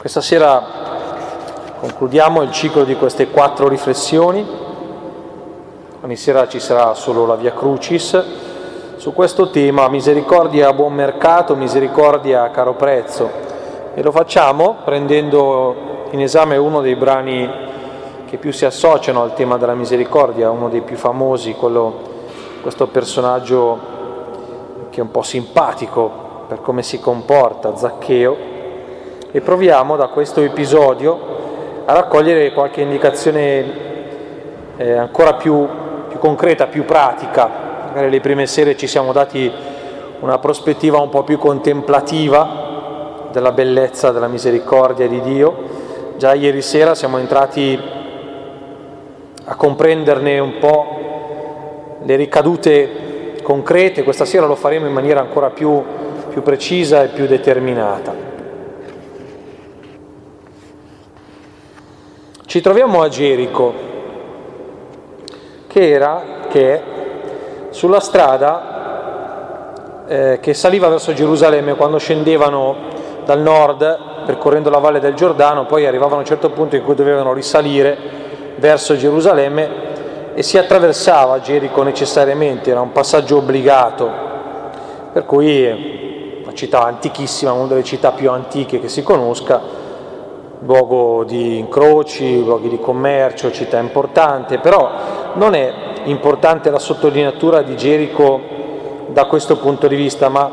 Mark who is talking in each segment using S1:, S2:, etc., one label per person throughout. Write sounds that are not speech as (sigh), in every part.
S1: Questa sera concludiamo il ciclo di queste quattro riflessioni. Ogni sera ci sarà solo la Via Crucis su questo tema, misericordia a buon mercato, misericordia a caro prezzo. E lo facciamo prendendo in esame uno dei brani che più si associano al tema della misericordia, uno dei più famosi, quello, questo personaggio che è un po' simpatico per come si comporta, Zaccheo, e proviamo da questo episodio a raccogliere qualche indicazione eh, ancora più, più concreta, più pratica. Magari le prime sere ci siamo dati una prospettiva un po' più contemplativa della bellezza, della misericordia di Dio. Già ieri sera siamo entrati a comprenderne un po' le ricadute concrete, questa sera lo faremo in maniera ancora più, più precisa e più determinata. Ci troviamo a Gerico, che era, che sulla strada eh, che saliva verso Gerusalemme quando scendevano dal nord percorrendo la valle del Giordano, poi arrivavano a un certo punto in cui dovevano risalire verso Gerusalemme e si attraversava Gerico necessariamente, era un passaggio obbligato, per cui una città antichissima, una delle città più antiche che si conosca, luogo di incroci, luoghi di commercio, città importante, però non è importante la sottolineatura di Gerico da questo punto di vista, ma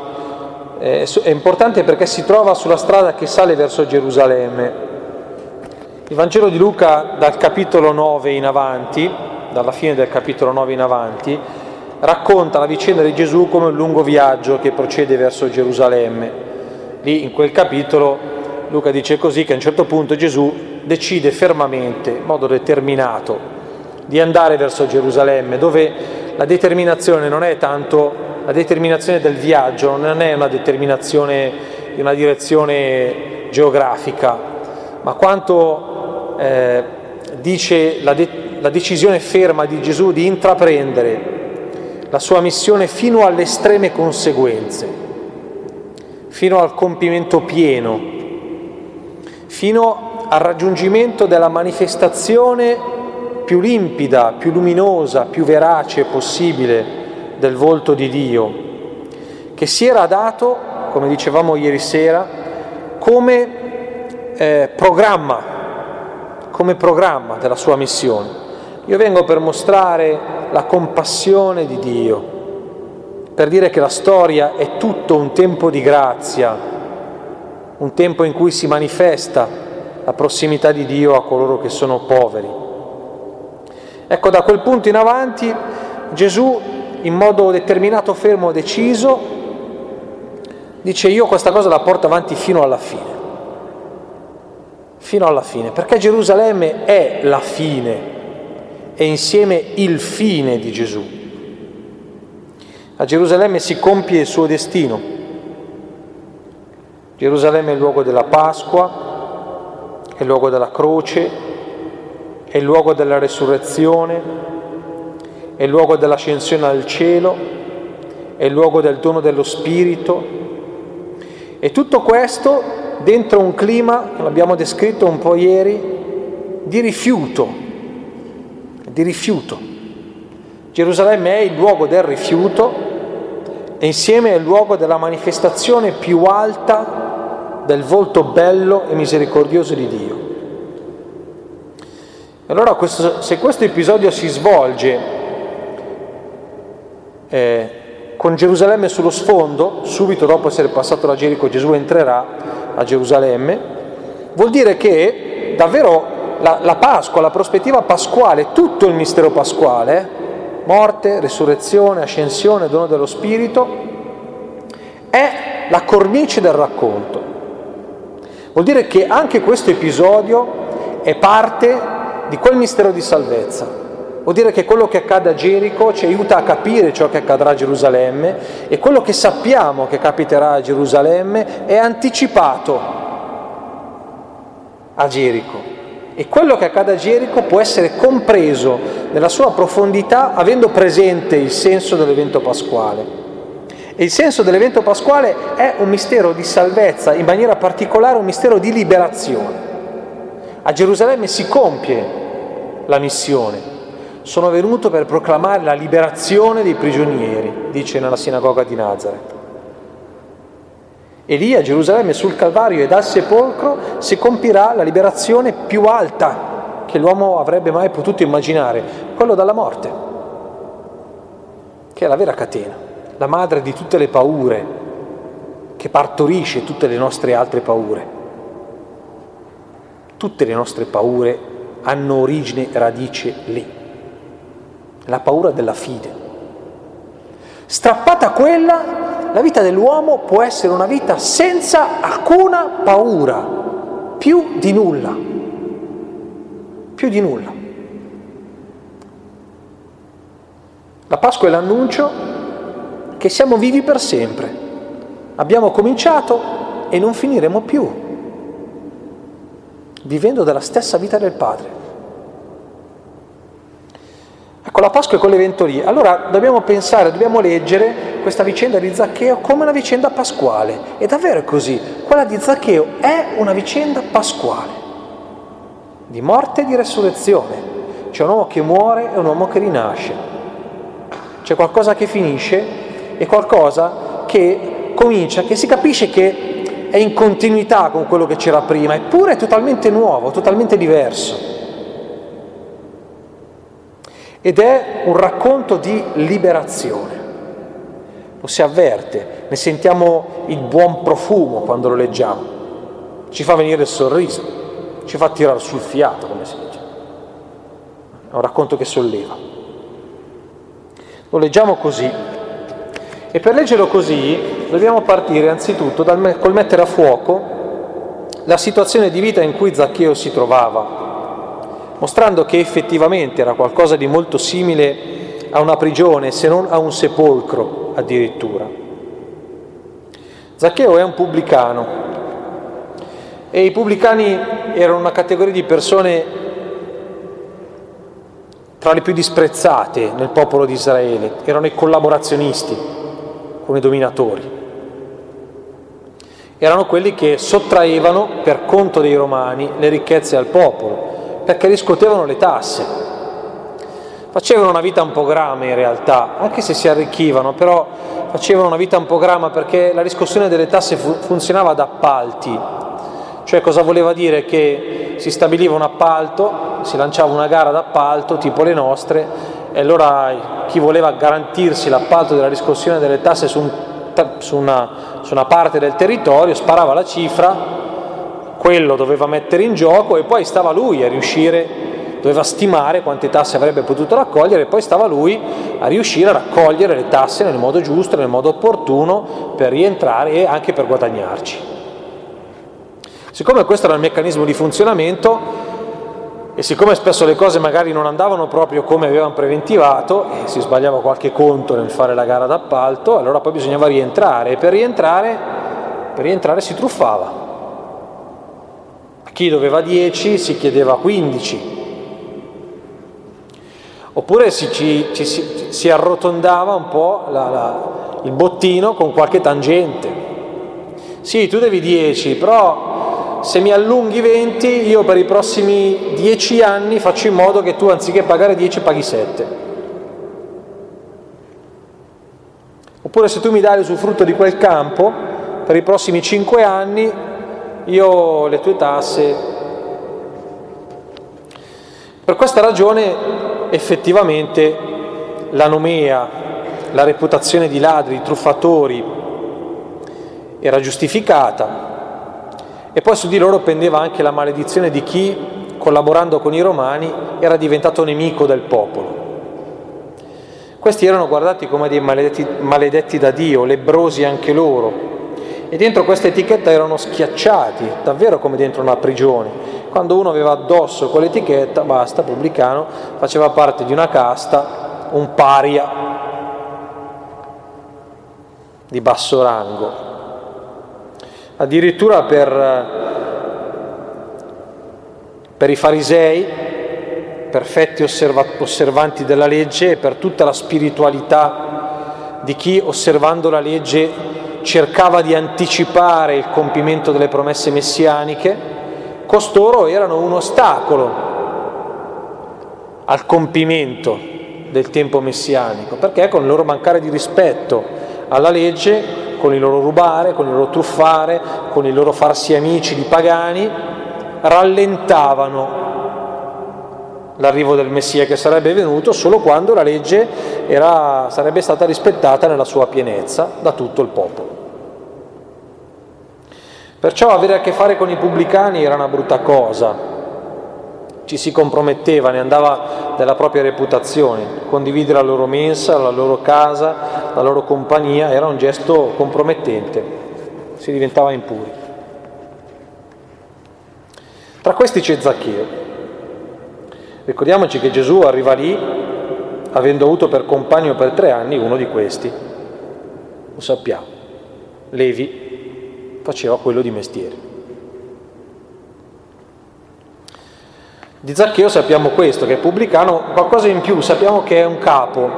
S1: è importante perché si trova sulla strada che sale verso Gerusalemme. Il Vangelo di Luca dal capitolo 9 in avanti dalla fine del capitolo 9 in avanti, racconta la vicenda di Gesù come un lungo viaggio che procede verso Gerusalemme. Lì in quel capitolo Luca dice così che a un certo punto Gesù decide fermamente, in modo determinato, di andare verso Gerusalemme, dove la determinazione non è tanto la determinazione del viaggio, non è una determinazione di una direzione geografica, ma quanto eh, dice la, de- la decisione ferma di Gesù di intraprendere la sua missione fino alle estreme conseguenze, fino al compimento pieno, fino al raggiungimento della manifestazione più limpida, più luminosa, più verace possibile del volto di Dio, che si era dato, come dicevamo ieri sera, come eh, programma, come programma della sua missione. Io vengo per mostrare la compassione di Dio, per dire che la storia è tutto un tempo di grazia, un tempo in cui si manifesta la prossimità di Dio a coloro che sono poveri. Ecco, da quel punto in avanti Gesù, in modo determinato, fermo, deciso, dice io questa cosa la porto avanti fino alla fine. Fino alla fine, perché Gerusalemme è la fine è insieme il fine di Gesù. A Gerusalemme si compie il suo destino. Gerusalemme è il luogo della Pasqua, è il luogo della croce, è il luogo della resurrezione, è il luogo dell'ascensione al cielo, è il luogo del dono dello Spirito. E tutto questo dentro un clima, l'abbiamo descritto un po' ieri, di rifiuto di rifiuto. Gerusalemme è il luogo del rifiuto e insieme è il luogo della manifestazione più alta del volto bello e misericordioso di Dio. Allora questo, se questo episodio si svolge eh, con Gerusalemme sullo sfondo, subito dopo essere passato da Gerico Gesù entrerà a Gerusalemme, vuol dire che davvero la, la Pasqua, la prospettiva pasquale, tutto il mistero pasquale, morte, resurrezione, ascensione, dono dello Spirito, è la cornice del racconto. Vuol dire che anche questo episodio è parte di quel mistero di salvezza. Vuol dire che quello che accade a Gerico ci aiuta a capire ciò che accadrà a Gerusalemme e quello che sappiamo che capiterà a Gerusalemme è anticipato a Gerico. E quello che accade a Gerico può essere compreso nella sua profondità avendo presente il senso dell'evento pasquale. E il senso dell'evento pasquale è un mistero di salvezza, in maniera particolare un mistero di liberazione. A Gerusalemme si compie la missione. Sono venuto per proclamare la liberazione dei prigionieri, dice nella sinagoga di Nazareth. E lì a Gerusalemme sul Calvario e dal sepolcro si compirà la liberazione più alta che l'uomo avrebbe mai potuto immaginare, quello dalla morte, che è la vera catena, la madre di tutte le paure, che partorisce tutte le nostre altre paure. Tutte le nostre paure hanno origine e radice lì, la paura della fide. Strappata quella, la vita dell'uomo può essere una vita senza alcuna paura, più di nulla, più di nulla. La Pasqua è l'annuncio che siamo vivi per sempre. Abbiamo cominciato e non finiremo più, vivendo della stessa vita del Padre. Ecco, la Pasqua è quell'evento lì. Allora dobbiamo pensare, dobbiamo leggere questa vicenda di Zaccheo come una vicenda pasquale. E davvero è così. Quella di Zaccheo è una vicenda pasquale, di morte e di resurrezione. C'è un uomo che muore e un uomo che rinasce. C'è qualcosa che finisce e qualcosa che comincia, che si capisce che è in continuità con quello che c'era prima, eppure è totalmente nuovo, totalmente diverso ed è un racconto di liberazione. Lo si avverte, ne sentiamo il buon profumo quando lo leggiamo, ci fa venire il sorriso, ci fa tirare sul fiato, come si dice. È un racconto che solleva. Lo leggiamo così. E per leggerlo così dobbiamo partire anzitutto dal, col mettere a fuoco la situazione di vita in cui Zaccheo si trovava mostrando che effettivamente era qualcosa di molto simile a una prigione, se non a un sepolcro addirittura. Zaccheo è un pubblicano e i pubblicani erano una categoria di persone tra le più disprezzate nel popolo di Israele, erano i collaborazionisti con i dominatori. Erano quelli che sottraevano per conto dei romani le ricchezze al popolo perché riscuotevano le tasse. Facevano una vita un po' grama in realtà, anche se si arricchivano, però facevano una vita un po' grama perché la riscossione delle tasse fu- funzionava ad appalti. Cioè cosa voleva dire? Che si stabiliva un appalto, si lanciava una gara d'appalto tipo le nostre e allora chi voleva garantirsi l'appalto della riscossione delle tasse su, un, su, una, su una parte del territorio sparava la cifra quello doveva mettere in gioco e poi stava lui a riuscire, doveva stimare quante tasse avrebbe potuto raccogliere e poi stava lui a riuscire a raccogliere le tasse nel modo giusto, nel modo opportuno per rientrare e anche per guadagnarci. Siccome questo era il meccanismo di funzionamento e siccome spesso le cose magari non andavano proprio come avevano preventivato e si sbagliava qualche conto nel fare la gara d'appalto, allora poi bisognava rientrare e per rientrare, per rientrare si truffava chi doveva 10 si chiedeva 15. Oppure si, ci, ci, si, si arrotondava un po' la, la, il bottino con qualche tangente. Sì, tu devi 10, però se mi allunghi 20 io per i prossimi 10 anni faccio in modo che tu anziché pagare 10 paghi 7. Oppure se tu mi dai l'usufrutto di quel campo, per i prossimi 5 anni io le tue tasse. Per questa ragione effettivamente la nomea, la reputazione di ladri, truffatori era giustificata e poi su di loro pendeva anche la maledizione di chi, collaborando con i romani, era diventato nemico del popolo. Questi erano guardati come dei maledetti, maledetti da Dio, lebrosi anche loro, e dentro questa etichetta erano schiacciati, davvero come dentro una prigione. Quando uno aveva addosso quell'etichetta, basta, pubblicano, faceva parte di una casta, un paria di basso rango. Addirittura per, per i farisei, perfetti osserva- osservanti della legge e per tutta la spiritualità di chi osservando la legge cercava di anticipare il compimento delle promesse messianiche, costoro erano un ostacolo al compimento del tempo messianico, perché con il loro mancare di rispetto alla legge, con il loro rubare, con il loro truffare, con il loro farsi amici di pagani, rallentavano l'arrivo del Messia che sarebbe venuto solo quando la legge era, sarebbe stata rispettata nella sua pienezza da tutto il popolo. Perciò avere a che fare con i pubblicani era una brutta cosa, ci si comprometteva, ne andava della propria reputazione, condividere la loro mensa, la loro casa, la loro compagnia era un gesto compromettente, si diventava impuri. Tra questi c'è Zaccheo. Ricordiamoci che Gesù arriva lì avendo avuto per compagno per tre anni uno di questi. Lo sappiamo. Levi faceva quello di mestiere. Di Zaccheo sappiamo questo, che è pubblicano, qualcosa in più, sappiamo che è un capo.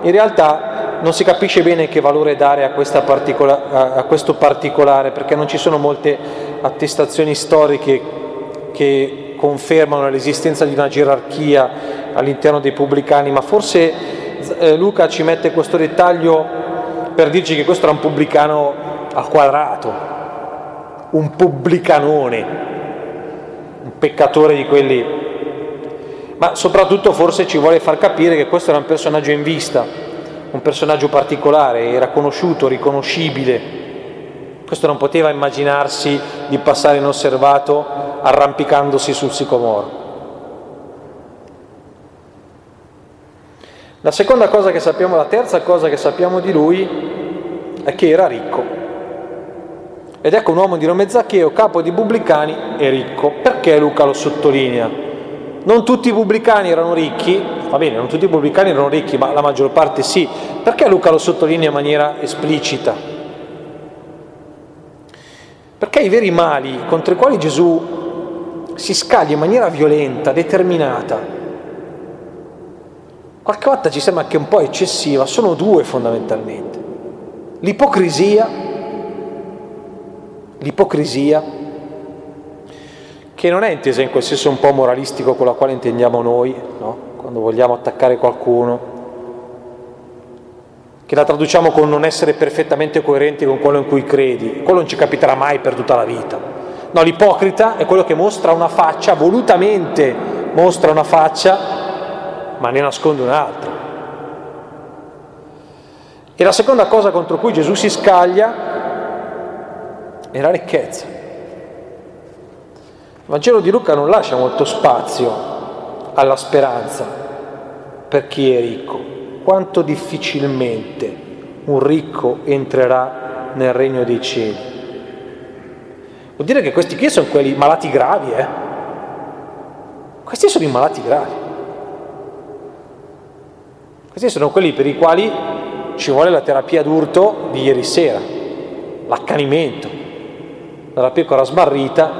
S1: In realtà non si capisce bene che valore dare a, particola- a questo particolare, perché non ci sono molte attestazioni storiche che confermano l'esistenza di una gerarchia all'interno dei pubblicani, ma forse eh, Luca ci mette questo dettaglio per dirci che questo era un pubblicano al quadrato, un pubblicanone, un peccatore di quelli, ma soprattutto forse ci vuole far capire che questo era un personaggio in vista, un personaggio particolare, era conosciuto, riconoscibile. Questo non poteva immaginarsi di passare inosservato arrampicandosi sul sicomoro. La seconda cosa che sappiamo, la terza cosa che sappiamo di lui è che era ricco. Ed ecco un uomo di nome Zaccheo, capo di pubblicani, è ricco. Perché Luca lo sottolinea? Non tutti i pubblicani erano ricchi, va bene, non tutti i pubblicani erano ricchi, ma la maggior parte sì. Perché Luca lo sottolinea in maniera esplicita? Perché i veri mali contro i quali Gesù si scaglia in maniera violenta, determinata. Qualche volta ci sembra anche un po' eccessiva, sono due fondamentalmente. L'ipocrisia, l'ipocrisia, che non è intesa in quel senso un po' moralistico con la quale intendiamo noi, no? quando vogliamo attaccare qualcuno, che la traduciamo con non essere perfettamente coerenti con quello in cui credi, quello non ci capiterà mai per tutta la vita. No, l'ipocrita è quello che mostra una faccia, volutamente mostra una faccia, ma ne nasconde un'altra. E la seconda cosa contro cui Gesù si scaglia è la ricchezza. Il Vangelo di Luca non lascia molto spazio alla speranza per chi è ricco. Quanto difficilmente un ricco entrerà nel regno dei cieli. Vuol dire che questi qui sono quelli malati gravi, eh? Questi sono i malati gravi. Questi sono quelli per i quali ci vuole la terapia d'urto di ieri sera, l'accanimento, dalla pecora smarrita,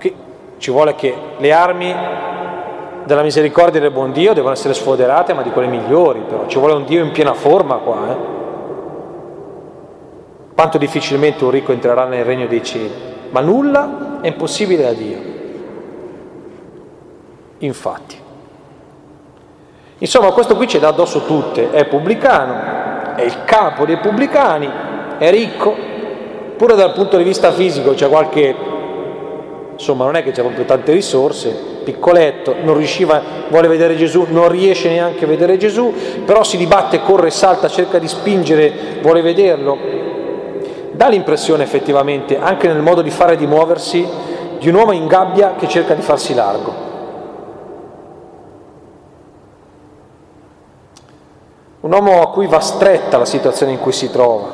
S1: qui ci vuole che le armi della misericordia del buon Dio devono essere sfoderate, ma di quelle migliori, però ci vuole un Dio in piena forma qua, eh? Quanto difficilmente un ricco entrerà nel regno dei cieli, ma nulla è impossibile a Dio. Infatti. Insomma, questo qui ci dà addosso tutte, è pubblicano, è il capo dei pubblicani, è ricco, pure dal punto di vista fisico c'è qualche, insomma non è che c'è proprio tante risorse, piccoletto, non riusciva, vuole vedere Gesù, non riesce neanche a vedere Gesù, però si dibatte, corre, salta, cerca di spingere, vuole vederlo, dà l'impressione effettivamente, anche nel modo di fare e di muoversi, di un uomo in gabbia che cerca di farsi largo. Un uomo a cui va stretta la situazione in cui si trova.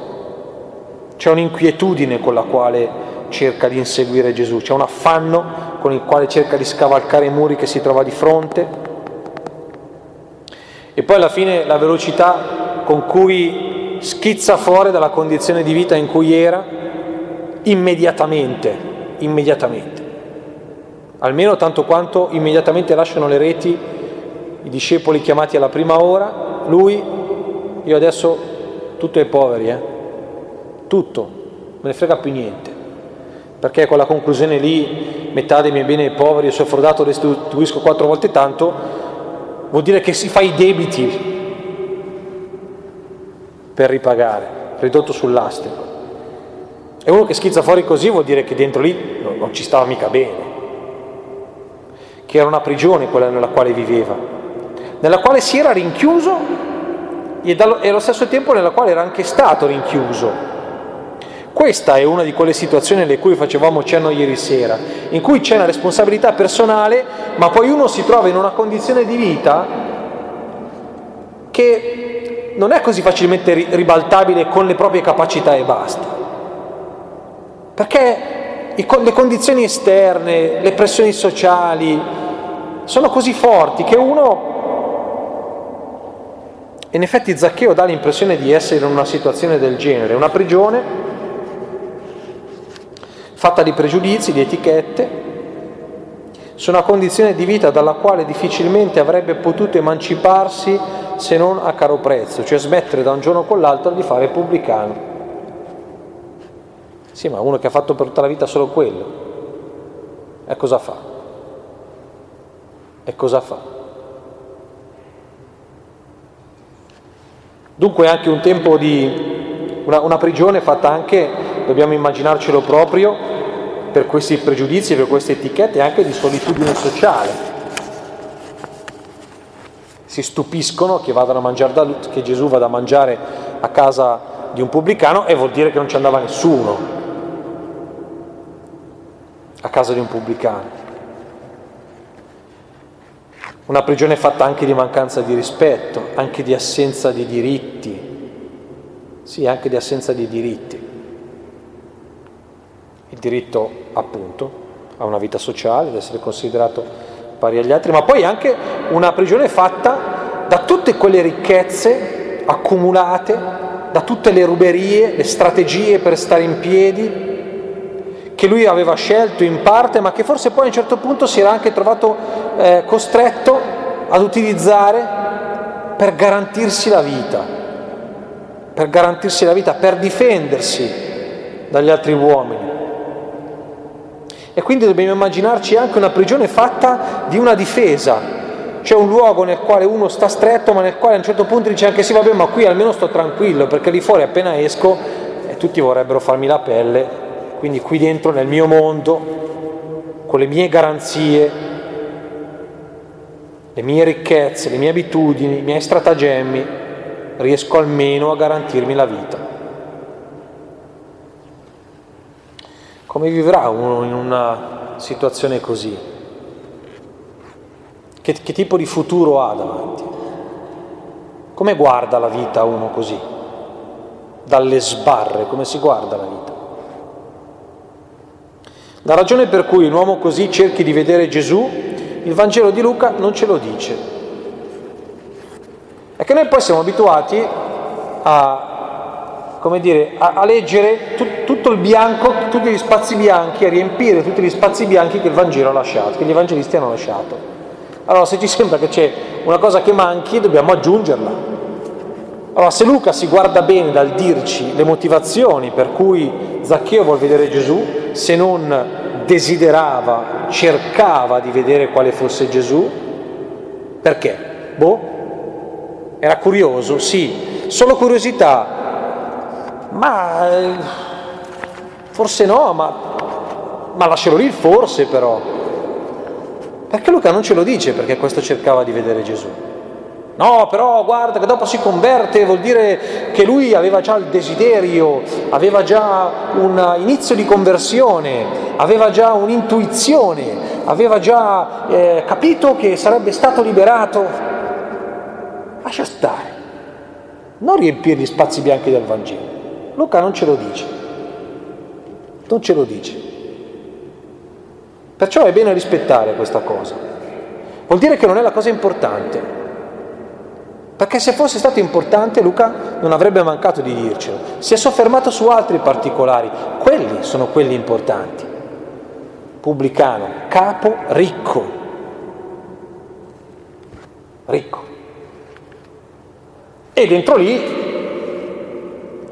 S1: C'è un'inquietudine con la quale cerca di inseguire Gesù, c'è un affanno con il quale cerca di scavalcare i muri che si trova di fronte. E poi alla fine la velocità con cui schizza fuori dalla condizione di vita in cui era immediatamente, immediatamente. Almeno tanto quanto immediatamente lasciano le reti i discepoli chiamati alla prima ora, lui io adesso tutto ai poveri, eh? tutto, me ne frega più niente. Perché quella conclusione lì, metà dei miei beni ai poveri, se ho frodato restituisco quattro volte tanto, vuol dire che si fa i debiti per ripagare, ridotto sull'astrico. E uno che schizza fuori così vuol dire che dentro lì non ci stava mica bene, che era una prigione quella nella quale viveva, nella quale si era rinchiuso e allo stesso tempo nella quale era anche stato rinchiuso. Questa è una di quelle situazioni alle cui facevamo cenno ieri sera, in cui c'è una responsabilità personale, ma poi uno si trova in una condizione di vita che non è così facilmente ribaltabile con le proprie capacità e basta. Perché le condizioni esterne, le pressioni sociali sono così forti che uno in effetti Zaccheo dà l'impressione di essere in una situazione del genere, una prigione fatta di pregiudizi, di etichette, su una condizione di vita dalla quale difficilmente avrebbe potuto emanciparsi se non a caro prezzo, cioè smettere da un giorno con l'altro di fare pubblicano. Sì, ma uno che ha fatto per tutta la vita solo quello, e cosa fa? E cosa fa? Dunque anche un tempo di una, una prigione fatta anche, dobbiamo immaginarcelo proprio, per questi pregiudizi, per queste etichette, anche di solitudine sociale. Si stupiscono che, da, che Gesù vada a mangiare a casa di un pubblicano e vuol dire che non ci andava nessuno a casa di un pubblicano. Una prigione fatta anche di mancanza di rispetto, anche di assenza di diritti. Sì, anche di assenza di diritti. Il diritto, appunto, a una vita sociale, ad essere considerato pari agli altri, ma poi anche una prigione fatta da tutte quelle ricchezze accumulate, da tutte le ruberie, le strategie per stare in piedi, che lui aveva scelto in parte, ma che forse poi a un certo punto si era anche trovato eh, costretto ad utilizzare per garantirsi la vita, per garantirsi la vita, per difendersi dagli altri uomini. E quindi dobbiamo immaginarci anche una prigione fatta di una difesa, cioè un luogo nel quale uno sta stretto, ma nel quale a un certo punto dice anche sì, vabbè, ma qui almeno sto tranquillo, perché lì fuori appena esco e tutti vorrebbero farmi la pelle quindi qui dentro nel mio mondo, con le mie garanzie, le mie ricchezze, le mie abitudini, i miei stratagemmi, riesco almeno a garantirmi la vita. Come vivrà uno in una situazione così? Che, che tipo di futuro ha davanti? Come guarda la vita uno così? Dalle sbarre, come si guarda la vita? La ragione per cui un uomo così cerchi di vedere Gesù, il Vangelo di Luca non ce lo dice. È che noi poi siamo abituati a, come dire, a, a leggere tu, tutto il bianco, tutti gli spazi bianchi, a riempire tutti gli spazi bianchi che il Vangelo ha lasciato, che gli evangelisti hanno lasciato. Allora se ci sembra che c'è una cosa che manchi, dobbiamo aggiungerla. Allora se Luca si guarda bene dal dirci le motivazioni per cui Zaccheo vuol vedere Gesù, se non desiderava, cercava di vedere quale fosse Gesù? Perché? Boh? Era curioso? Sì. Solo curiosità? Ma eh, forse no, ma, ma lascerò lì forse però. Perché Luca non ce lo dice perché questo cercava di vedere Gesù? No, però guarda che dopo si converte, vuol dire che lui aveva già il desiderio, aveva già un inizio di conversione, aveva già un'intuizione, aveva già eh, capito che sarebbe stato liberato. Lascia stare, non riempire gli spazi bianchi del Vangelo. Luca non ce lo dice, non ce lo dice. Perciò è bene rispettare questa cosa. Vuol dire che non è la cosa importante. Perché se fosse stato importante Luca non avrebbe mancato di dircelo. Si è soffermato su altri particolari, quelli sono quelli importanti. Pubblicano, capo, ricco. Ricco. E dentro lì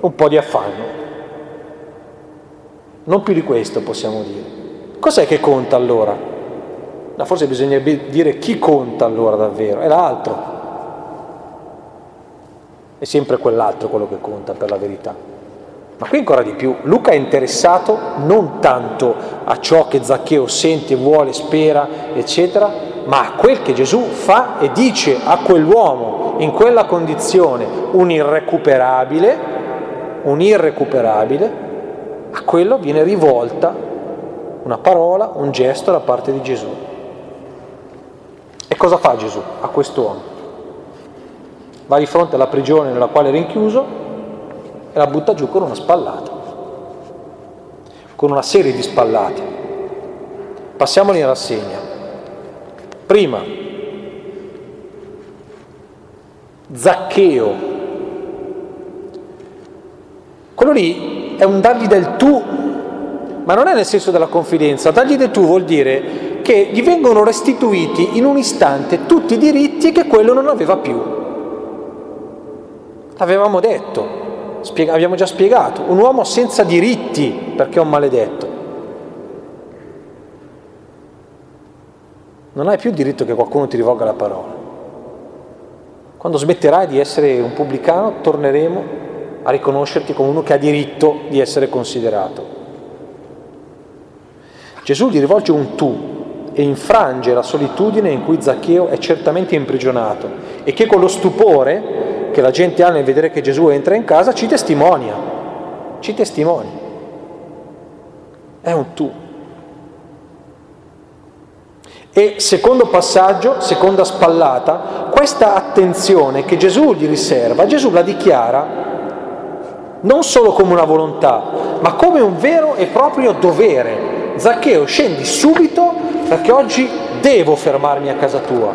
S1: un po' di affanno. Non più di questo possiamo dire. Cos'è che conta allora? Ma forse bisognerebbe dire chi conta allora davvero, è l'altro. È sempre quell'altro quello che conta per la verità. Ma qui ancora di più, Luca è interessato non tanto a ciò che Zaccheo sente, vuole, spera, eccetera, ma a quel che Gesù fa e dice a quell'uomo in quella condizione, un irrecuperabile, un irrecuperabile, a quello viene rivolta una parola, un gesto da parte di Gesù. E cosa fa Gesù a quest'uomo? Va di fronte alla prigione nella quale è rinchiuso e la butta giù con una spallata, con una serie di spallate. Passiamoli in rassegna. Prima, Zaccheo. Quello lì è un dargli del tu, ma non è nel senso della confidenza. Dargli del tu vuol dire che gli vengono restituiti in un istante tutti i diritti che quello non aveva più. L'avevamo detto, spiega, abbiamo già spiegato, un uomo senza diritti perché è un maledetto. non hai più il diritto che qualcuno ti rivolga la parola. Quando smetterai di essere un pubblicano, torneremo a riconoscerti come uno che ha diritto di essere considerato. Gesù gli rivolge un tu e infrange la solitudine in cui Zaccheo è certamente imprigionato e che con lo stupore che la gente ha nel vedere che Gesù entra in casa ci testimonia, ci testimonia. È un tu. E secondo passaggio, seconda spallata, questa attenzione che Gesù gli riserva, Gesù la dichiara non solo come una volontà, ma come un vero e proprio dovere. Zaccheo, scendi subito perché oggi devo fermarmi a casa tua.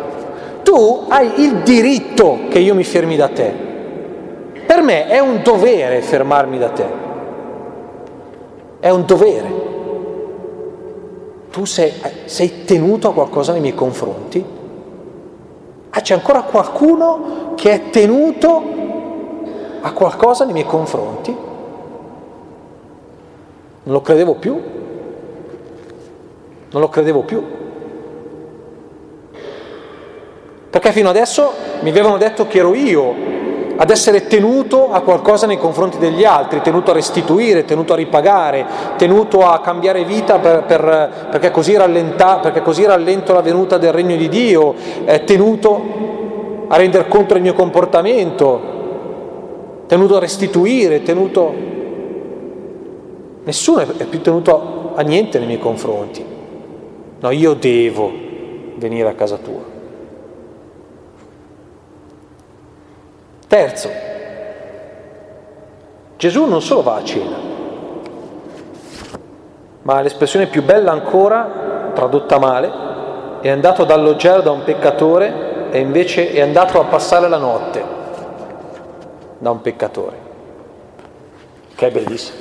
S1: Tu hai il diritto che io mi fermi da te. Per me è un dovere fermarmi da te. È un dovere tu sei, sei tenuto a qualcosa nei miei confronti? Ah, c'è ancora qualcuno che è tenuto a qualcosa nei miei confronti? Non lo credevo più. Non lo credevo più. Perché fino adesso mi avevano detto che ero io ad essere tenuto a qualcosa nei confronti degli altri, tenuto a restituire, tenuto a ripagare, tenuto a cambiare vita per, per, perché, così rallenta, perché, così rallento la venuta del regno di Dio, eh, tenuto a rendere conto del mio comportamento, tenuto a restituire, tenuto... Nessuno è più tenuto a niente nei miei confronti. No, io devo venire a casa tua. Terzo, Gesù non solo va a cena, ma l'espressione più bella ancora, tradotta male, è andato ad alloggiare da un peccatore e invece è andato a passare la notte da un peccatore, che è bellissimo,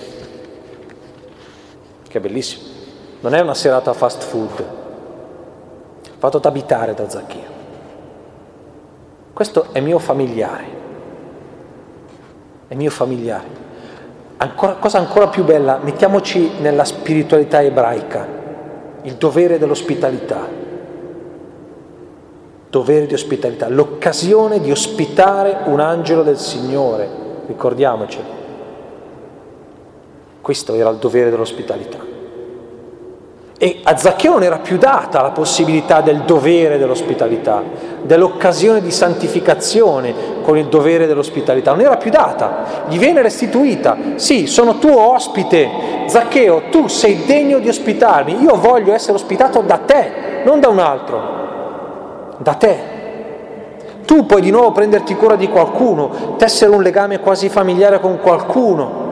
S1: che è bellissimo. Non è una serata fast food, fatto abitare da Zacchino. Questo è mio familiare è mio familiare. Ancora, cosa ancora più bella, mettiamoci nella spiritualità ebraica, il dovere dell'ospitalità. Dovere di ospitalità, l'occasione di ospitare un angelo del Signore, ricordiamocelo. Questo era il dovere dell'ospitalità. E a Zaccheo non era più data la possibilità del dovere dell'ospitalità, dell'occasione di santificazione con il dovere dell'ospitalità, non era più data, gli viene restituita. Sì, sono tuo ospite, Zaccheo, tu sei degno di ospitarmi, io voglio essere ospitato da te, non da un altro, da te. Tu puoi di nuovo prenderti cura di qualcuno, tessere un legame quasi familiare con qualcuno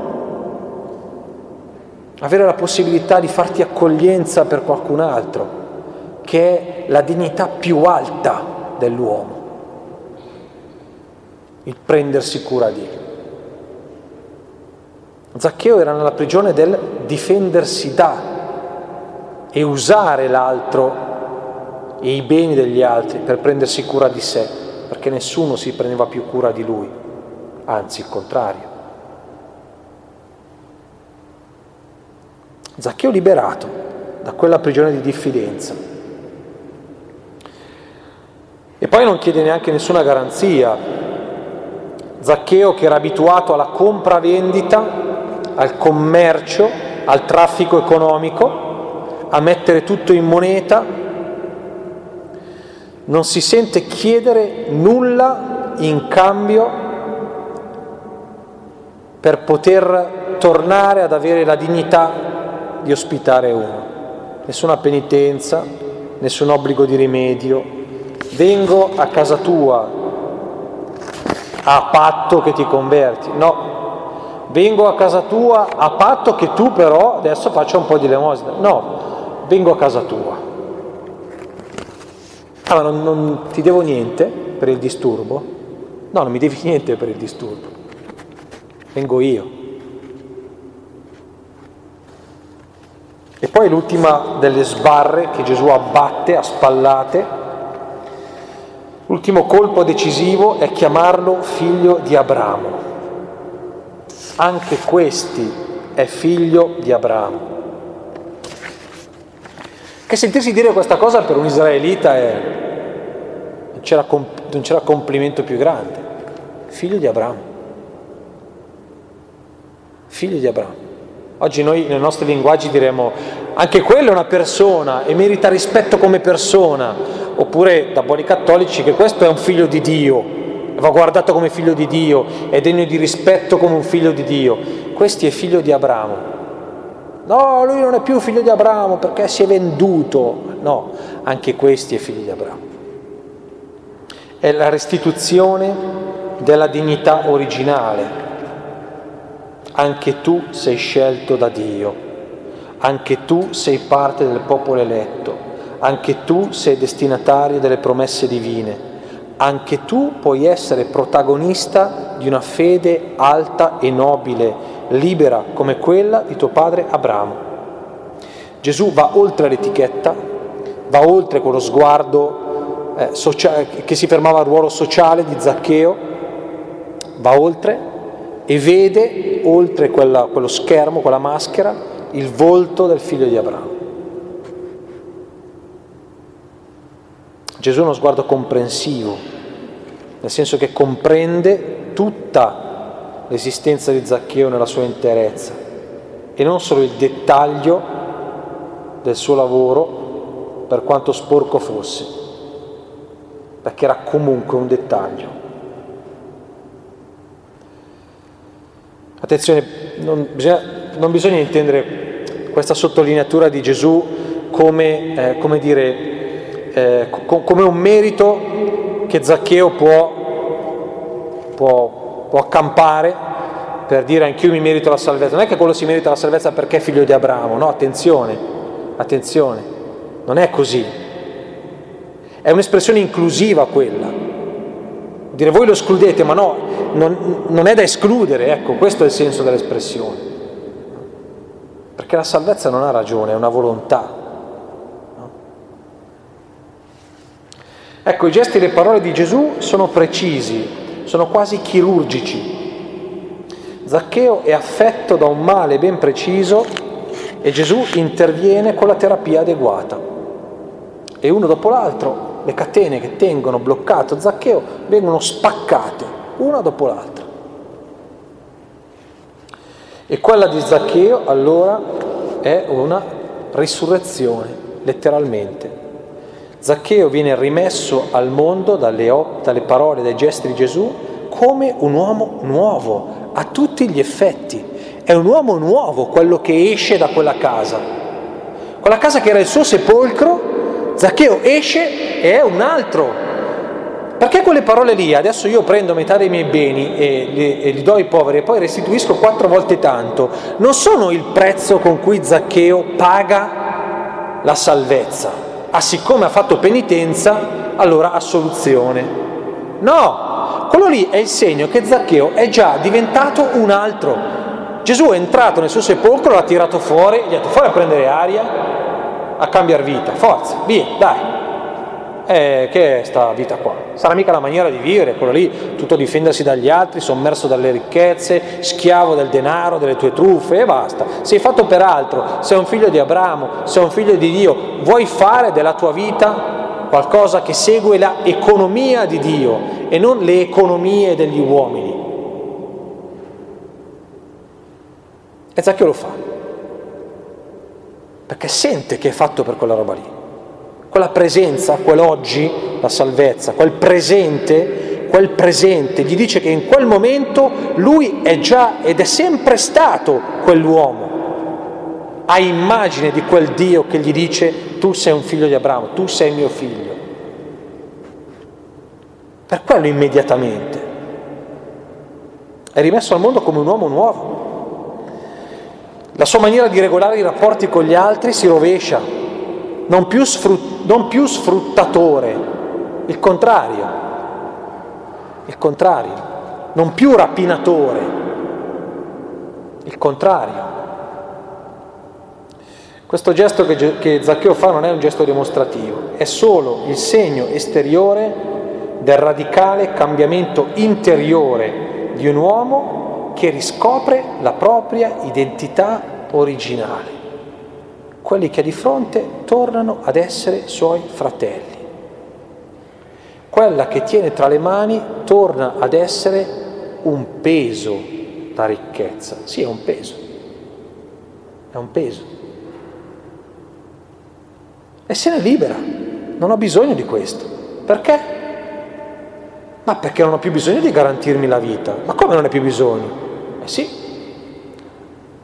S1: avere la possibilità di farti accoglienza per qualcun altro, che è la dignità più alta dell'uomo, il prendersi cura di. Zaccheo era nella prigione del difendersi da e usare l'altro e i beni degli altri per prendersi cura di sé, perché nessuno si prendeva più cura di lui. anzi il contrario. Zaccheo liberato da quella prigione di diffidenza. E poi non chiede neanche nessuna garanzia. Zaccheo che era abituato alla compravendita, al commercio, al traffico economico, a mettere tutto in moneta, non si sente chiedere nulla in cambio per poter tornare ad avere la dignità di ospitare uno. Nessuna penitenza, nessun obbligo di rimedio. Vengo a casa tua a patto che ti converti. No, vengo a casa tua a patto che tu però adesso faccia un po' di lemosina. No, vengo a casa tua. Ah, ma non, non ti devo niente per il disturbo? No, non mi devi (laughs) niente per il disturbo. Vengo io. E poi l'ultima delle sbarre che Gesù abbatte a spallate, l'ultimo colpo decisivo è chiamarlo figlio di Abramo. Anche questi è figlio di Abramo. Che sentirsi dire questa cosa per un israelita è... c'era, non c'era complimento più grande. Figlio di Abramo. Figlio di Abramo. Oggi noi nei nostri linguaggi diremo anche quello è una persona e merita rispetto come persona, oppure da buoni cattolici che questo è un figlio di Dio, va guardato come figlio di Dio, è degno di rispetto come un figlio di Dio. Questi è figlio di Abramo. No, lui non è più figlio di Abramo perché si è venduto. No, anche questi è figlio di Abramo. È la restituzione della dignità originale, anche tu sei scelto da Dio, anche tu sei parte del popolo eletto, anche tu sei destinatario delle promesse divine, anche tu puoi essere protagonista di una fede alta e nobile, libera come quella di tuo padre Abramo. Gesù va oltre l'etichetta, va oltre quello sguardo eh, sociale, che si fermava al ruolo sociale di Zaccheo, va oltre e vede oltre quella, quello schermo, quella maschera, il volto del figlio di Abramo. Gesù ha uno sguardo comprensivo, nel senso che comprende tutta l'esistenza di Zaccheo nella sua interezza e non solo il dettaglio del suo lavoro per quanto sporco fosse, perché era comunque un dettaglio. Attenzione, non bisogna, non bisogna intendere questa sottolineatura di Gesù come, eh, come, dire, eh, co- come un merito che Zaccheo può, può, può accampare per dire anch'io mi merito la salvezza. Non è che quello si merita la salvezza perché è figlio di Abramo, no, attenzione, attenzione, non è così. È un'espressione inclusiva quella. Dire voi lo escludete, ma no, non, non è da escludere, ecco, questo è il senso dell'espressione. Perché la salvezza non ha ragione, è una volontà. Ecco, i gesti e le parole di Gesù sono precisi, sono quasi chirurgici. Zaccheo è affetto da un male ben preciso e Gesù interviene con la terapia adeguata. E uno dopo l'altro le catene che tengono bloccato Zaccheo vengono spaccate una dopo l'altra. E quella di Zaccheo allora è una risurrezione, letteralmente. Zaccheo viene rimesso al mondo dalle, dalle parole, dai gesti di Gesù come un uomo nuovo, a tutti gli effetti. È un uomo nuovo quello che esce da quella casa. Quella casa che era il suo sepolcro Zaccheo esce e è un altro. Perché quelle parole lì, adesso io prendo metà dei miei beni e li, e li do ai poveri e poi restituisco quattro volte tanto, non sono il prezzo con cui Zaccheo paga la salvezza. Ah, siccome ha fatto penitenza, allora ha soluzione. No, quello lì è il segno che Zaccheo è già diventato un altro. Gesù è entrato nel suo sepolcro, l'ha tirato fuori, gli ha detto fuori a prendere aria, a cambiare vita, forza, via, dai. Eh, che è sta vita qua? Sarà mica la maniera di vivere, quello lì, tutto difendersi dagli altri, sommerso dalle ricchezze, schiavo del denaro, delle tue truffe e basta. Sei fatto per altro, sei un figlio di Abramo, sei un figlio di Dio, vuoi fare della tua vita qualcosa che segue l'economia di Dio e non le economie degli uomini. E Zaccheo lo fa, perché sente che è fatto per quella roba lì quella presenza, quell'oggi, la salvezza, quel presente, quel presente, gli dice che in quel momento lui è già ed è sempre stato quell'uomo, ha immagine di quel Dio che gli dice tu sei un figlio di Abramo, tu sei mio figlio. Per quello immediatamente è rimesso al mondo come un uomo nuovo. La sua maniera di regolare i rapporti con gli altri si rovescia, non più, sfrut- non più sfruttatore, il contrario, il contrario, non più rapinatore, il contrario. Questo gesto che, che Zaccheo fa non è un gesto dimostrativo, è solo il segno esteriore del radicale cambiamento interiore di un uomo che riscopre la propria identità originale quelli che ha di fronte tornano ad essere suoi fratelli. Quella che tiene tra le mani torna ad essere un peso, la ricchezza. Sì, è un peso. È un peso. E se ne libera. Non ho bisogno di questo. Perché? Ma perché non ho più bisogno di garantirmi la vita. Ma come non hai più bisogno? Sì.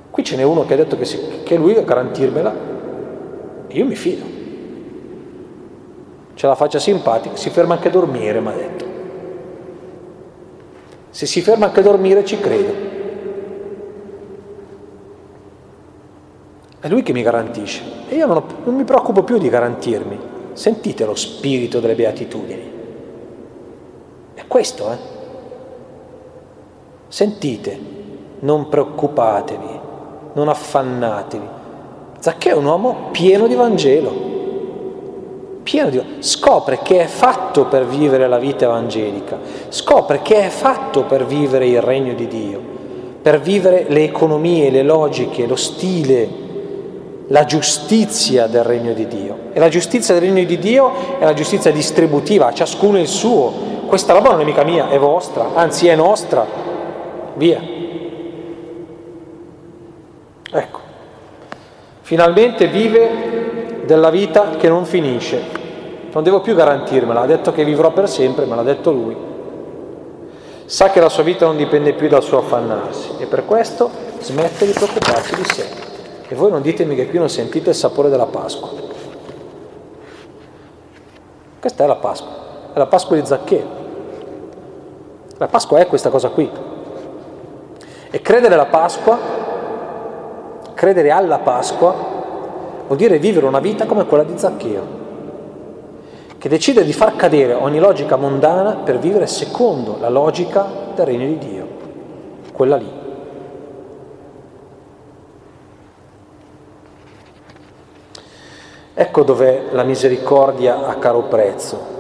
S1: Qui ce n'è uno che ha detto che, sì, che lui a garantirmela io mi fido. Ce la faccia simpatica, si ferma anche a dormire, mi ha detto. Se si ferma anche a dormire ci credo. È lui che mi garantisce e io non, ho, non mi preoccupo più di garantirmi. Sentite lo spirito delle beatitudini. È questo, eh? Sentite, non preoccupatevi, non affannatevi Zaccheo è un uomo pieno di Vangelo, pieno di... scopre che è fatto per vivere la vita evangelica, scopre che è fatto per vivere il regno di Dio, per vivere le economie, le logiche, lo stile, la giustizia del regno di Dio. E la giustizia del regno di Dio è la giustizia distributiva, ciascuno il suo. Questa roba non è mica mia, è vostra, anzi è nostra. Via. Ecco. Finalmente vive della vita che non finisce. Non devo più garantirmela, ha detto che vivrò per sempre, me l'ha detto lui. Sa che la sua vita non dipende più dal suo affannarsi e per questo smette di preoccuparsi di sé. E voi non ditemi che qui non sentite il sapore della Pasqua. Questa è la Pasqua, è la Pasqua di Zaccheo. La Pasqua è questa cosa qui. E credere alla Pasqua Credere alla Pasqua vuol dire vivere una vita come quella di Zaccheo, che decide di far cadere ogni logica mondana per vivere secondo la logica del regno di Dio, quella lì. Ecco dov'è la misericordia a caro prezzo.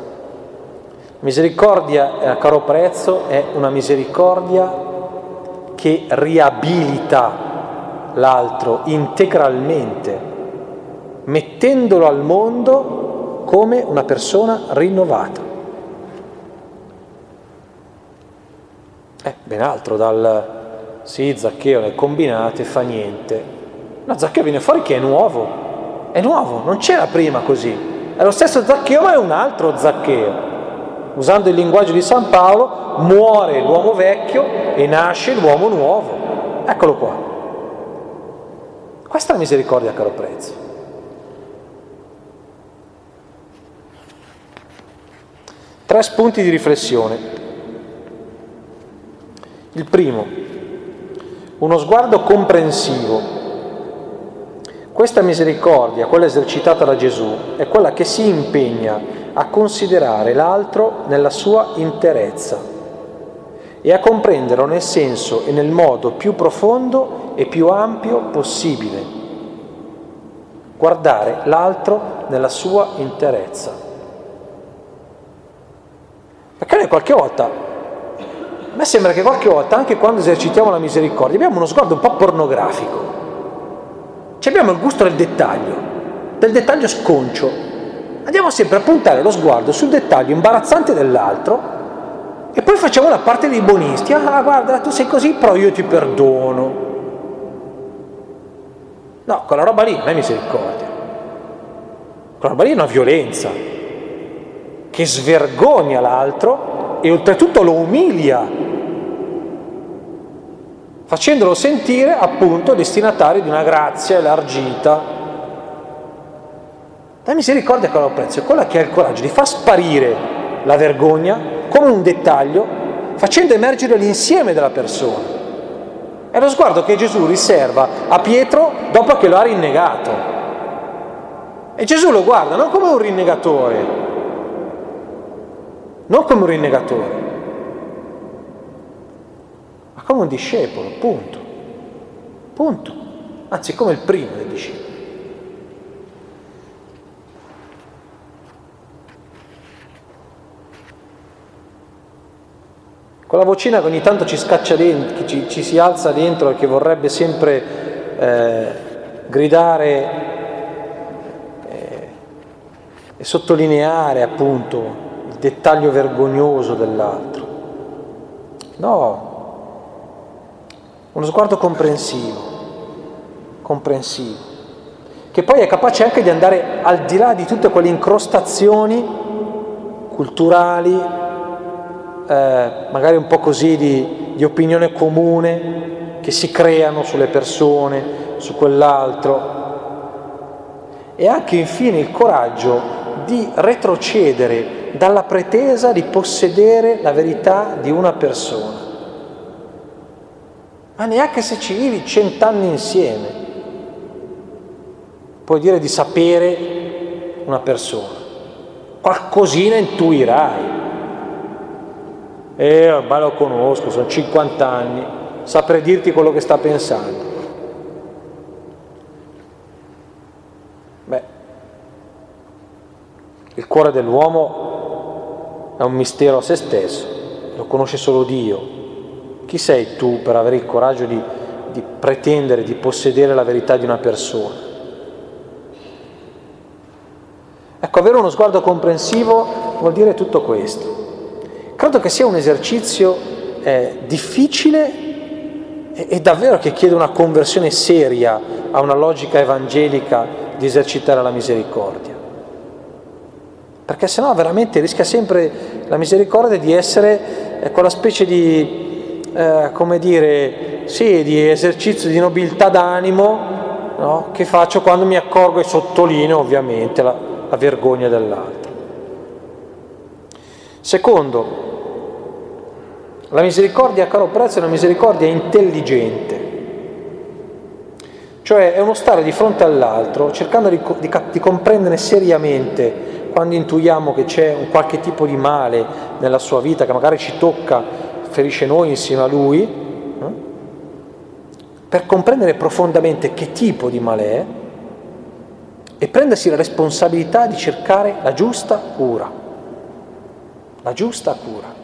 S1: Misericordia a caro prezzo è una misericordia che riabilita l'altro integralmente, mettendolo al mondo come una persona rinnovata. È ben altro dal sì, Zaccheo le combinate fa niente. No, Zaccheo viene fuori che è nuovo, è nuovo, non c'era prima così. È lo stesso Zaccheo, ma è un altro Zaccheo. Usando il linguaggio di San Paolo, muore l'uomo vecchio e nasce l'uomo nuovo. Eccolo qua. Questa è la misericordia, caro prezzo. Tre spunti di riflessione. Il primo, uno sguardo comprensivo. Questa misericordia, quella esercitata da Gesù, è quella che si impegna a considerare l'altro nella sua interezza e a comprenderlo nel senso e nel modo più profondo e più ampio possibile. Guardare l'altro nella sua interezza. Ebbene, qualche volta, a me sembra che qualche volta, anche quando esercitiamo la misericordia, abbiamo uno sguardo un po' pornografico. Ci abbiamo il gusto del dettaglio, del dettaglio sconcio. Andiamo sempre a puntare lo sguardo sul dettaglio imbarazzante dell'altro e poi facciamo la parte dei bonisti. Ah, guarda, tu sei così, però io ti perdono. No, quella roba lì non è misericordia. Quella roba lì è una violenza che svergogna l'altro e oltretutto lo umilia, facendolo sentire appunto destinatario di una grazia elargita. La misericordia che prezzo è quella che ha il coraggio di far sparire la vergogna come un dettaglio, facendo emergere l'insieme della persona. È lo sguardo che Gesù riserva a Pietro dopo che lo ha rinnegato. E Gesù lo guarda non come un rinnegatore, non come un rinnegatore, ma come un discepolo, punto. Punto. Anzi, come il primo dei discepoli. Quella vocina che ogni tanto ci scaccia dentro, che ci, ci si alza dentro e che vorrebbe sempre eh, gridare eh, e sottolineare appunto il dettaglio vergognoso dell'altro. No, uno sguardo comprensivo, comprensivo, che poi è capace anche di andare al di là di tutte quelle incrostazioni culturali, eh, magari un po' così di, di opinione comune che si creano sulle persone, su quell'altro. E anche infine il coraggio di retrocedere dalla pretesa di possedere la verità di una persona. Ma neanche se ci vivi cent'anni insieme, puoi dire di sapere una persona. Qualcosina intuirai. E ormai lo conosco, sono 50 anni, saprei dirti quello che sta pensando. Beh, il cuore dell'uomo è un mistero a se stesso, lo conosce solo Dio. Chi sei tu per avere il coraggio di, di pretendere di possedere la verità di una persona? Ecco, avere uno sguardo comprensivo vuol dire tutto questo. Credo che sia un esercizio eh, difficile e, e davvero che chiede una conversione seria a una logica evangelica di esercitare la misericordia. Perché sennò veramente rischia sempre la misericordia di essere eh, quella specie di, eh, come dire, sì, di esercizio di nobiltà d'animo no? che faccio quando mi accorgo e sottolineo ovviamente la, la vergogna dell'altro. Secondo, la misericordia a caro prezzo è una misericordia intelligente, cioè è uno stare di fronte all'altro cercando di, di, di comprendere seriamente quando intuiamo che c'è un qualche tipo di male nella sua vita che magari ci tocca, ferisce noi insieme a lui, eh? per comprendere profondamente che tipo di male è e prendersi la responsabilità di cercare la giusta cura, la giusta cura.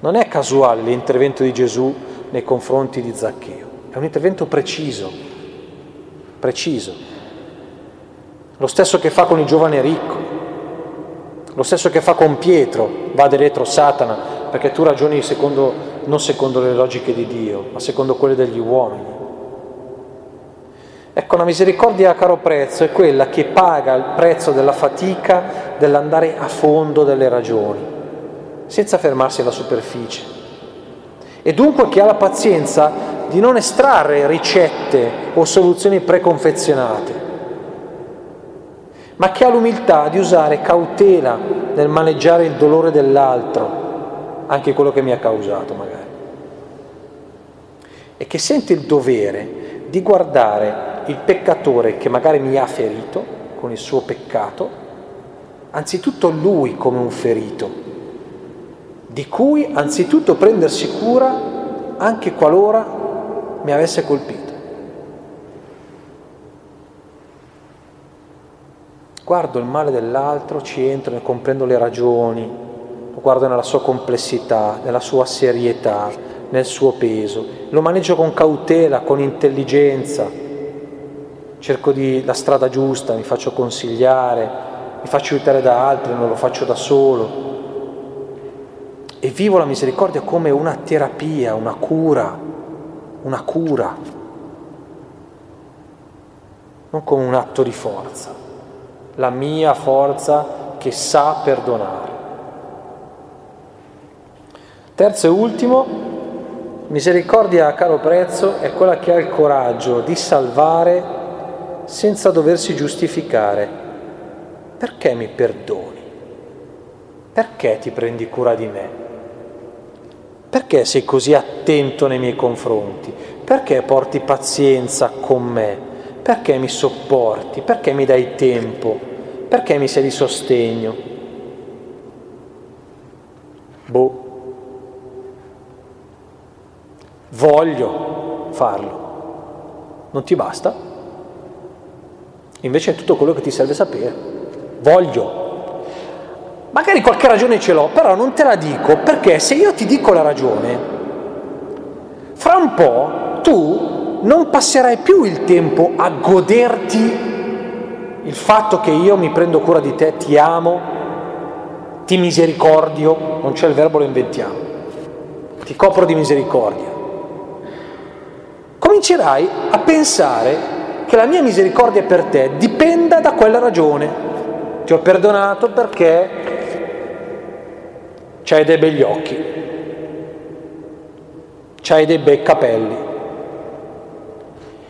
S1: Non è casuale l'intervento di Gesù nei confronti di Zaccheo, è un intervento preciso, preciso. Lo stesso che fa con il giovane ricco, lo stesso che fa con Pietro, vade retro Satana, perché tu ragioni secondo, non secondo le logiche di Dio, ma secondo quelle degli uomini. Ecco, la misericordia a caro prezzo è quella che paga il prezzo della fatica dell'andare a fondo delle ragioni senza fermarsi alla superficie. E dunque che ha la pazienza di non estrarre ricette o soluzioni preconfezionate, ma che ha l'umiltà di usare cautela nel maneggiare il dolore dell'altro, anche quello che mi ha causato magari. E che sente il dovere di guardare il peccatore che magari mi ha ferito con il suo peccato, anzitutto lui come un ferito di cui anzitutto prendersi cura anche qualora mi avesse colpito. Guardo il male dell'altro, ci entro, ne comprendo le ragioni, lo guardo nella sua complessità, nella sua serietà, nel suo peso, lo maneggio con cautela, con intelligenza, cerco di, la strada giusta, mi faccio consigliare, mi faccio aiutare da altri, non lo faccio da solo. E vivo la misericordia come una terapia, una cura, una cura, non come un atto di forza, la mia forza che sa perdonare. Terzo e ultimo, misericordia a caro prezzo è quella che ha il coraggio di salvare senza doversi giustificare. Perché mi perdoni? Perché ti prendi cura di me? Perché sei così attento nei miei confronti? Perché porti pazienza con me? Perché mi sopporti? Perché mi dai tempo? Perché mi sei di sostegno? Boh. Voglio farlo. Non ti basta? Invece è tutto quello che ti serve sapere. Voglio. Magari qualche ragione ce l'ho, però non te la dico perché se io ti dico la ragione, fra un po' tu non passerai più il tempo a goderti il fatto che io mi prendo cura di te, ti amo, ti misericordio, non c'è il verbo, lo inventiamo, ti copro di misericordia comincerai a pensare che la mia misericordia per te dipenda da quella ragione. Ti ho perdonato perché c'hai dei begli occhi, c'hai dei bei capelli.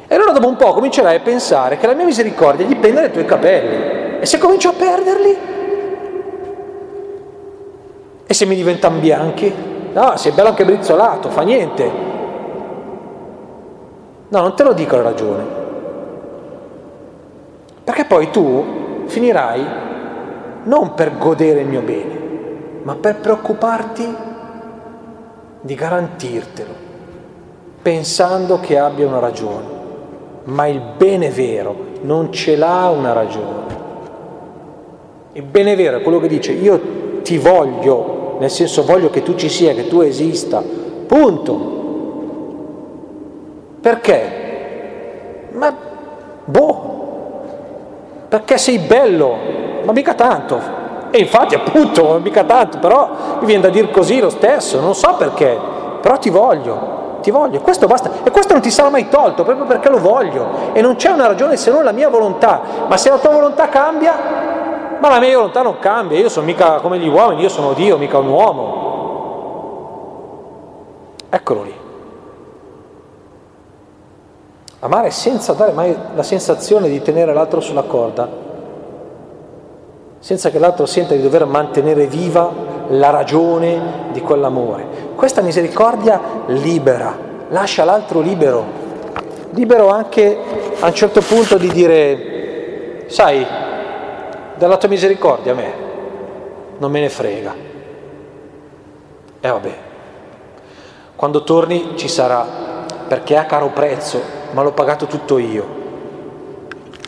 S1: E allora dopo un po' comincerai a pensare che la mia misericordia dipende dai tuoi capelli. E se comincio a perderli? E se mi diventano bianchi? No, sei bello anche brizzolato, fa niente. No, non te lo dico la ragione. Perché poi tu finirai non per godere il mio bene, ma per preoccuparti di garantirtelo, pensando che abbia una ragione. Ma il bene vero non ce l'ha una ragione. Il bene vero è quello che dice io ti voglio, nel senso voglio che tu ci sia, che tu esista, punto. Perché? Ma boh, perché sei bello, ma mica tanto. E infatti appunto, mica tanto, però mi viene da dire così lo stesso, non so perché, però ti voglio, ti voglio, questo basta. E questo non ti sarà mai tolto, proprio perché lo voglio. E non c'è una ragione se non la mia volontà. Ma se la tua volontà cambia, ma la mia volontà non cambia, io sono mica come gli uomini, io sono Dio, mica un uomo. Eccolo lì. Amare senza dare mai la sensazione di tenere l'altro sulla corda, senza che l'altro senta di dover mantenere viva la ragione di quell'amore. Questa misericordia libera, lascia l'altro libero, libero anche a un certo punto di dire, sai, dalla tua misericordia a me non me ne frega. E vabbè, quando torni ci sarà, perché a caro prezzo ma l'ho pagato tutto io.